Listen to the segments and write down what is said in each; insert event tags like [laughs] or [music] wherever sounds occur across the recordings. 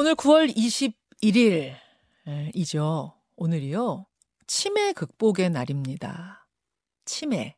오늘 9월 21일이죠. 오늘이요. 치매 극복의 날입니다. 치매.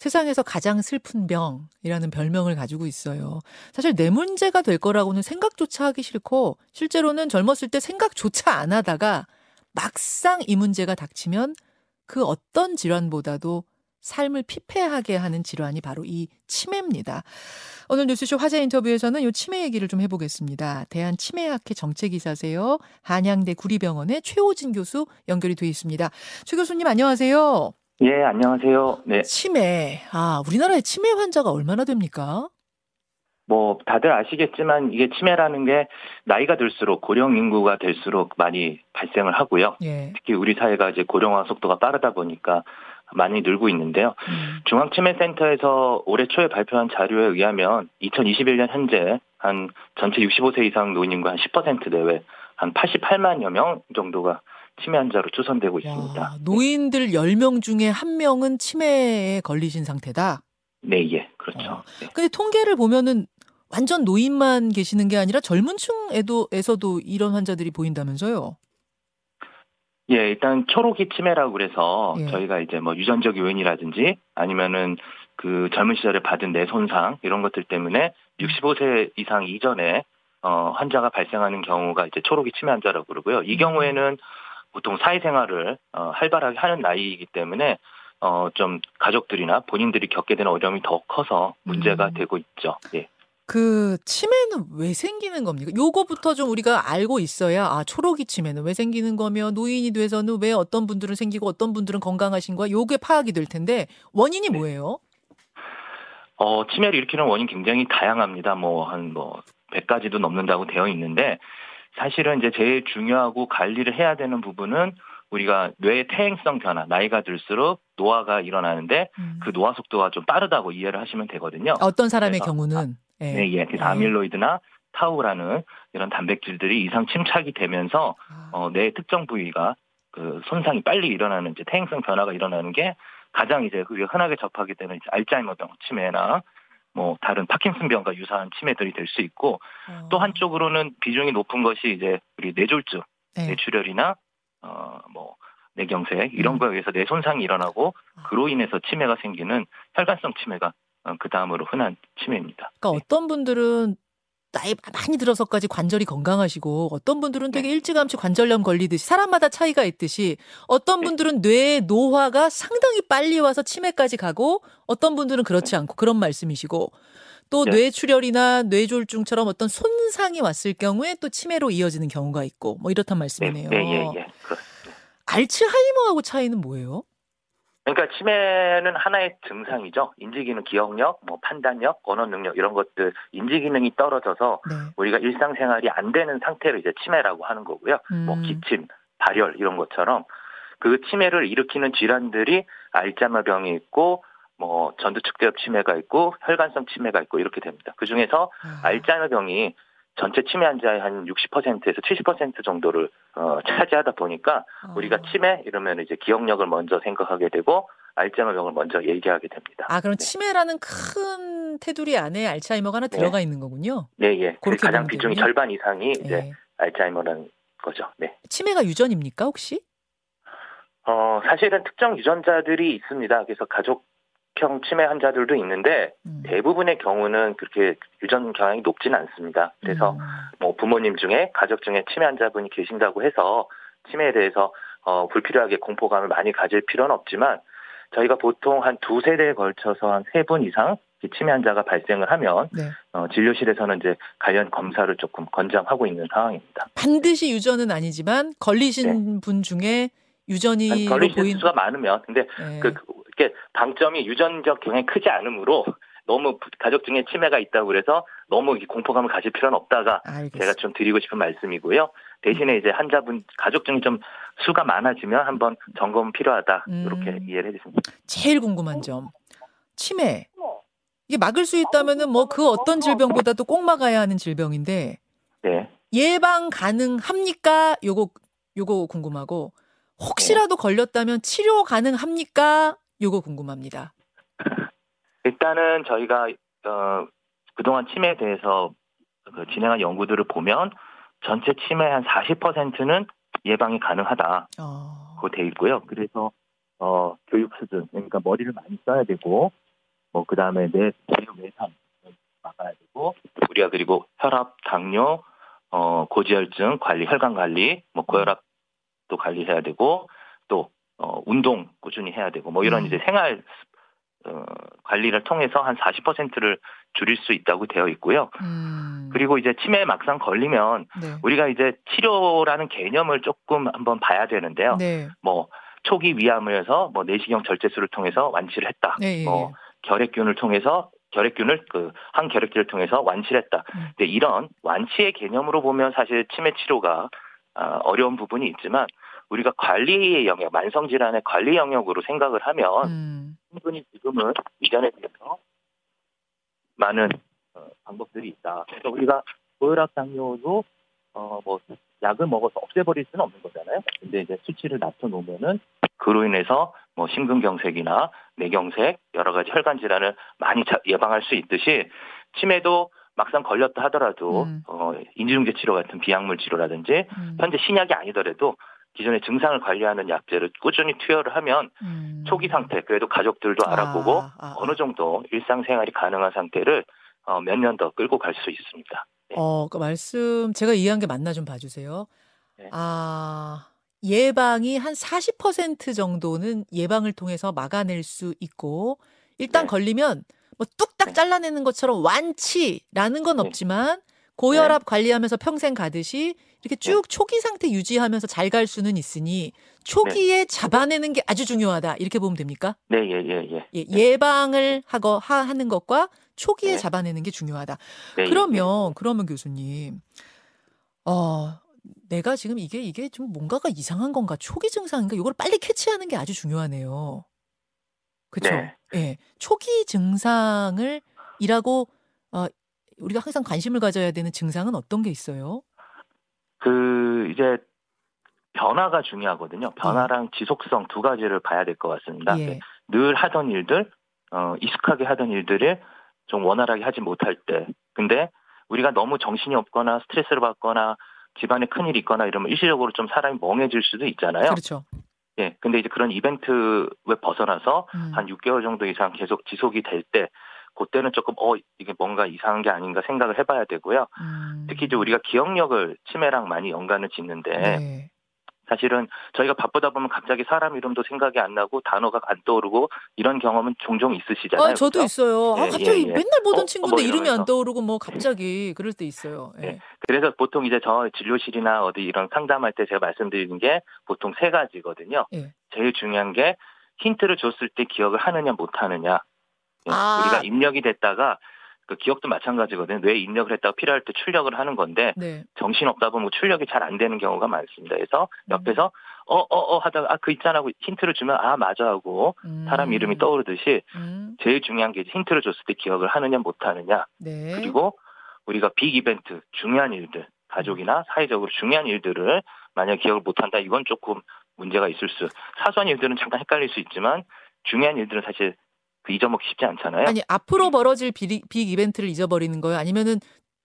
세상에서 가장 슬픈 병이라는 별명을 가지고 있어요. 사실 내 문제가 될 거라고는 생각조차 하기 싫고, 실제로는 젊었을 때 생각조차 안 하다가 막상 이 문제가 닥치면 그 어떤 질환보다도 삶을 피폐하게 하는 질환이 바로 이 치매입니다. 오늘 뉴스쇼 화제 인터뷰에서는 이 치매 얘기를 좀 해보겠습니다. 대한 치매학회 정책이사세요. 한양대 구리병원의 최호진 교수 연결이 돼 있습니다. 최 교수님 안녕하세요. 예, 안녕하세요. 네. 치매. 아, 우리나라에 치매 환자가 얼마나 됩니까? 뭐 다들 아시겠지만 이게 치매라는 게 나이가 들수록 고령 인구가 될수록 많이 발생을 하고요. 예. 특히 우리 사회가 이제 고령화 속도가 빠르다 보니까 많이 늘고 있는데요. 음. 중앙치매센터에서 올해 초에 발표한 자료에 의하면 2021년 현재 한 전체 65세 이상 노인 인구 한10% 내외 한 88만여 명 정도가 치매 환자로 추산되고 있습니다. 와, 노인들 10명 중에 한 명은 치매에 걸리신 상태다. 네, 예, 그렇죠. 어. 네. 근데 통계를 보면은 완전 노인만 계시는 게 아니라 젊은 층에도 에서도 이런 환자들이 보인다면서요. 예, 일단 초록이 치매라고 그래서 예. 저희가 이제 뭐 유전적 요인이라든지 아니면은 그 젊은 시절에 받은 뇌 손상 이런 것들 때문에 65세 이상 이전에 어 환자가 발생하는 경우가 이제 초록이 치매 환자라고 그러고요. 이 음. 경우에는 보통 사회생활을 어 활발하게 하는 나이이기 때문에 어 좀 가족들이나 본인들이 겪게 되는 어려움이 더 커서 문제가 음. 되고 있죠. 예. 그 치매는 왜 생기는 겁니까? 요거부터 좀 우리가 알고 있어야 아 초록이 치매는 왜 생기는 거며 노인이 돼서는 왜 어떤 분들은 생기고 어떤 분들은 건강하신 거야 요게 파악이 될 텐데 원인이 네. 뭐예요? 어, 치매를 일으키는 원인 굉장히 다양합니다. 뭐, 한 뭐, 100가지도 넘는다고 되어 있는데, 사실은 이제 제일 중요하고 관리를 해야 되는 부분은 우리가 뇌의 퇴행성 변화, 나이가 들수록 노화가 일어나는데 음. 그 노화 속도가 좀 빠르다고 이해를 하시면 되거든요. 어떤 사람의 경우는 예. 네, 예. 그래서 예. 아밀로이드나 타우라는 이런 단백질들이 이상 침착이 되면서 아, 어, 뇌 특정 부위가 그 손상이 빨리 일어나는 이제 퇴행성 변화가 일어나는 게 가장 이제 우리가 흔하게 접하게 되는 이제 알츠하이머병 치매나 뭐 다른 파킨슨병과 유사한 치매들이 될 수 있고 어. 또 한쪽으로는 비중이 높은 것이 이제 우리 뇌졸중, 네. 뇌출혈이나 어뭐 뇌경색 이런 음. 거에 의해서 뇌 손상이 일어나고 아. 그로 인해서 치매가 생기는 혈관성 치매가 어, 그 다음으로 흔한 치매입니다. 그러니까 어떤 분들은 나이 많이 들어서까지 관절이 건강하시고 어떤 분들은 되게 네. 일찌감치 관절염 걸리듯이 사람마다 차이가 있듯이 어떤 네. 분들은 뇌 노화가 상당히 빨리 와서 치매까지 가고 어떤 분들은 그렇지 않고 그런 말씀이시고 또 네. 뇌출혈이나 뇌졸중처럼 어떤 손상이 왔을 경우에 또 치매로 이어지는 경우가 있고 뭐 이렇단 말씀이네요. 네, 예, 예, 예. 알츠하이머하고 차이는 뭐예요? 그러니까 치매는 하나의 증상이죠. 인지기능, 기억력, 뭐 판단력, 언어 능력 이런 것들 인지기능이 떨어져서 네. 우리가 일상생활이 안 되는 상태를 이제 치매라고 하는 거고요. 뭐 음. 기침, 발열 이런 것처럼 그 치매를 일으키는 질환들이 알츠하이머병이 있고 뭐 전두축대엽 치매가 있고 혈관성 치매가 있고 이렇게 됩니다. 그 중에서 아. 알츠하이머병이 전체 치매 환자의 한 60%에서 70% 정도를 어, 차지하다 보니까 우리가 어. 치매 이러면 이제 기억력을 먼저 생각하게 되고 알츠하이머병을 먼저 얘기하게 됩니다. 아, 그럼 네. 치매라는 큰 테두리 안에 알츠하이머가 하나 네. 들어가 있는 거군요. 네, 예. 그 그렇게 가장 비중이. 절반 이상이 이제 예. 알츠하이머라는 거죠. 네. 치매가 유전입니까 혹시? 어, 사실은 특정 유전자들이 있습니다. 그래서 가족 형 치매 환자들도 있는데 음. 대부분의 경우는 그렇게 유전 경향이 높지는 않습니다. 그래서 음. 뭐 부모님 중에 가족 중에 치매 환자분이 계신다고 해서 치매에 대해서 어, 불필요하게 공포감을 많이 가질 필요는 없지만 저희가 보통 한 두 세대에 걸쳐서 한 세 분 이상 이 치매 환자가 발생을 하면 네. 어, 진료실에서는 이제 관련 검사를 조금 권장하고 있는 상황입니다. 반드시 유전은 아니지만 걸리신 분 중에 한 유전이로 걸리실 보인 수가 많으면 근데 예. 그 이렇게 방점이 유전적 경향이 크지 않으므로 너무 가족 중에 치매가 있다고 그래서 너무 공포감을 가질 필요는 없다가 알겠습니다. 제가 좀 드리고 싶은 말씀이고요. 대신에 이제 환자분 가족 중에 좀 수가 많아지면 한번 점검 필요하다 음. 이렇게 이해를 해주십니다. 제일 궁금한 점. 치매. 이게 막을 수 있다면은 뭐 그 어떤 질병보다도 꼭 막아야 하는 질병인데 네. 예방 가능합니까? 요거 요거 궁금하고 혹시라도 걸렸다면 치료 가능합니까? 요거 궁금합니다. 일단은 저희가 어, 그동안 치매에 대해서 그 진행한 연구들을 보면 전체 치매 한 40%는 예방이 가능하다고 어. 돼 있고요. 그래서 어 교육 수준 그러니까 머리를 많이 써야 되고 뭐 그다음에 내 내력 외상 막아야 되고 우리가 그리고 혈압, 당뇨, 어 고지혈증 관리, 혈관 관리, 뭐 고혈압도 관리해야 되고 또 어, 운동 꾸준히 해야 되고 뭐 이런 음. 이제 생활 어, 관리를 통해서 한 40%를 줄일 수 있다고 되어 있고요. 음. 그리고 이제 치매에 막상 걸리면 네. 우리가 이제 치료라는 개념을 조금 한번 봐야 되는데요. 네. 뭐 초기 위암을 해서 뭐 내시경 절제술을 통해서 완치를 했다. 네. 예, 뭐 결핵균을 통해서 결핵균을 그 항결핵균을 통해서 완치를 했다. 음. 근데 이런 완치의 개념으로 보면 사실 치매 치료가 아, 어려운 부분이 있지만 우리가 관리의 영역, 만성 질환의 관리 영역으로 생각을 하면 음. 충분히 지금은 이전에 비해서 많은 어, 방법들이 있다. 그래서 우리가 고혈압 당뇨도 어, 뭐 약을 먹어서 없애버릴 수는 없는 거잖아요. 근데 이제 수치를 낮춰놓으면은 그로 인해서 뭐 심근경색이나 뇌경색 여러 가지 혈관 질환을 많이 자- 예방할 수 있듯이 치매도 막상 걸렸다 하더라도 음. 어, 인지중재 치료 같은 비약물 치료라든지 음. 현재 신약이 아니더라도 기존의 증상을 관리하는 약제를 꾸준히 투여를 하면 음. 초기 상태 그래도 가족들도 아, 알아보고 아, 아. 어느 정도 일상생활이 가능한 상태를 어, 몇 년 더 끌고 갈 수 있습니다. 네. 어, 그 말씀 제가 이해한 게 맞나 좀 봐주세요. 네. 아, 예방이 한 40% 정도는 예방을 통해서 막아낼 수 있고 일단 네. 걸리면 뭐 뚝딱 네. 잘라내는 것처럼 완치라는 건 네. 없지만 고혈압 관리하면서 평생 가듯이 이렇게 쭉 초기 상태 유지하면서 잘 갈 수는 있으니 초기에 잡아내는 게 아주 중요하다 이렇게 보면 됩니까? 네, 예, 예, 예. 예, 예방을 하고 하, 하는 것과 초기에 네. 잡아내는 게 중요하다. 네, 예, 그러면 그러면 교수님, 어 내가 지금 이게 이게 좀 뭔가가 이상한 건가 초기 증상인가 이걸 빨리 캐치하는 게 아주 중요하네요. 그렇죠? 네. 예, 초기 증상을 이라고 어 우리가 항상 관심을 가져야 되는 증상은 어떤 게 있어요? 그 이제 변화가 중요하거든요. 변화랑 지속성 두 가지를 봐야 될 것 같습니다. 예, 늘 하던 일들, 어, 익숙하게 하던 일들을 좀 원활하게 하지 못할 때. 근데 우리가 너무 정신이 없거나 스트레스를 받거나 집안에 큰일이 있거나 이러면 일시적으로 좀 사람이 멍해질 수도 있잖아요. 그렇죠. 예. 근데 이제 그런 이벤트에 벗어나서 음, 한 6개월 정도 이상 계속 지속이 될 때, 그때는 조금, 어, 이게 뭔가 이상한 게 아닌가 생각을 해봐야 되고요. 음, 특히 이제 우리가 기억력을 치매랑 많이 연관을 짓는데, 네. 사실은 저희가 바쁘다 보면 갑자기 사람 이름도 생각이 안 나고 단어가 안 떠오르고 이런 경험은 종종 있으시잖아요. 아, 저도 그죠? 있어요. 아, 예, 갑자기 예, 예. 맨날 보던 어, 친구인데 뭐 이름이 안. 떠오르고 뭐 갑자기 그럴 때 있어요. 예. 네. 그래서 보통 이제 저 진료실이나 어디 이런 상담할 때 제가 말씀드리는 게 보통 세 가지거든요. 예. 제일 중요한 게 힌트를 줬을 때 기억을 하느냐 못 하느냐. 예, 아. 우리가 입력이 됐다가 그 기억도 마찬가지거든요. 뇌 입력을 했다가 필요할 때 출력을 하는 건데 네. 정신 없다 보면 출력이 잘 안 되는 경우가 많습니다. 그래서 음. 옆에서 어어어 하다가 아 그 있잖아 하고 힌트를 주면 아 맞아 하고 사람 음, 이름이 떠오르듯이 음, 제일 중요한 게 힌트를 줬을 때 기억을 하느냐 못 하느냐 네. 그리고 우리가 빅 이벤트 중요한 일들 가족이나 사회적으로 중요한 일들을 만약 기억을 못 한다 이건 조금 문제가 있을 수 사소한 일들은 잠깐 헷갈릴 수 있지만 중요한 일들은 사실 그 잊어먹기 쉽지 않잖아요. 아니 앞으로 벌어질 빅, 빅 이벤트를 잊어버리는 거예요? 아니면은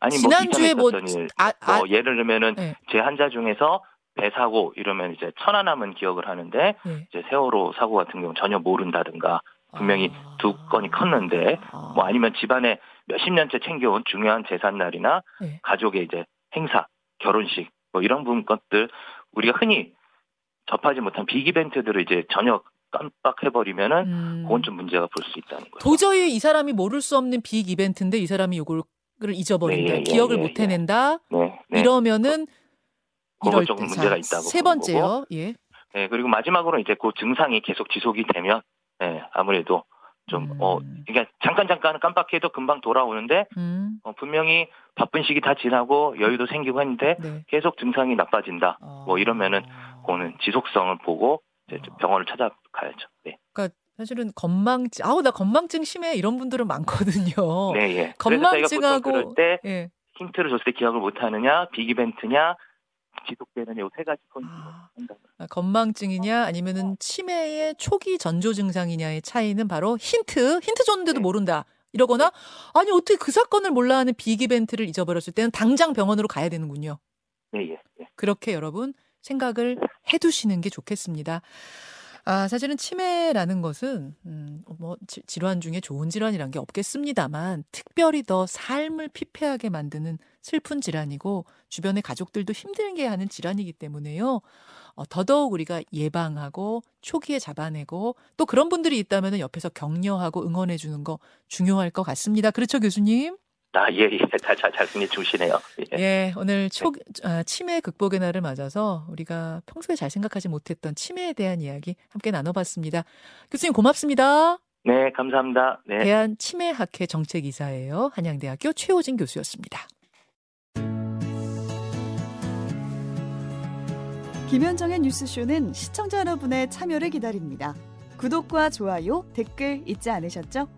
아니 뭐 지난주에 뭐 아, 아, 뭐 예를 들면은 네. 제 환자 중에서 배 사고 이러면 이제 천안함은 기억을 하는데 예. 이제 세월호 사고 같은 경우 는 전혀 모른다든가 분명히 아. 두 건이 컸는데 아. 뭐 아니면 집안에 몇십 년째 챙겨온 중요한 제삿날이나 네. 가족의 이제 행사, 결혼식 뭐 이런 부분 것들 우리가 흔히 접하지 못한 빅 이벤트들을 이제 전혀 깜빡해버리면은 음, 그건 좀 문제가 볼 수 있다는 거죠. 도저히 이 사람이 모를 수 없는 빅 이벤트인데 이 사람이 을 잊어버린다. 네, 예, 기억을 예, 못 예. 해낸다. 네, 네. 이러면은 이럴 조금 때. 문제가 자, 있다고 세 번째요. 예. 네, 그리고 마지막으로 이제 그 증상이 계속 지속이 되면 네, 아무래도 좀 음. 어, 그러니까 잠깐 잠깐 깜빡해도 금방 돌아오는데 음. 어, 분명히 바쁜 시기 다 지나고 여유도 생기고 했는데 네. 계속 증상이 나빠진다. 뭐 이러면은 그거는 지속성을 보고 이제 병원을 찾아가야죠. 네, 그러니까 사실은 건망증 아우 나 건망증 심해 이런 분들은 많거든요. [laughs] 네, 예. 건망증하고 그럴 때 예. 힌트를 줬을 때 기억을 못 하느냐, 빅 이벤트냐, 지속되느냐 이세 가지 포인트로 아. 아, 건망증이냐 아니면은 치매의 초기 전조 증상이냐의 차이는 바로 힌트 힌트 줬는데도 네. 모른다 이러거나 아니 어떻게 그 사건을 몰라 하는 빅 이벤트를 잊어버렸을 때는 당장 병원으로 가야 되는군요. 예, 예, 예. 그렇게 여러분 생각을 해두시는 게 좋겠습니다. 아, 사실은 치매라는 것은, 음, 뭐, 지- 질환 중에 좋은 질환이란 게 없겠습니다만, 특별히 더 삶을 피폐하게 만드는 슬픈 질환이고, 주변의 가족들도 힘들게 하는 질환이기 때문에요. 어, 더더욱 우리가 예방하고, 초기에 잡아내고, 또 그런 분들이 있다면 옆에서 격려하고 응원해주는 거 중요할 것 같습니다. 그렇죠, 교수님? 아, 예, 예. 잘, 잘, 잘 말씀해 주시네요. 예. 예, 오늘 초, 아, 치매 극복의 날을 맞아서 우리가 평소에 잘 생각하지 못했던 치매에 대한 이야기 함께 나눠봤습니다. 교수님 고맙습니다. 네, 감사합니다. 네. 대한치매학회 정책이사예요. 한양대학교 최호진 교수였습니다. 김현정의 뉴스쇼는 시청자 여러분의 참여를 기다립니다. 구독과 좋아요, 댓글 잊지 않으셨죠?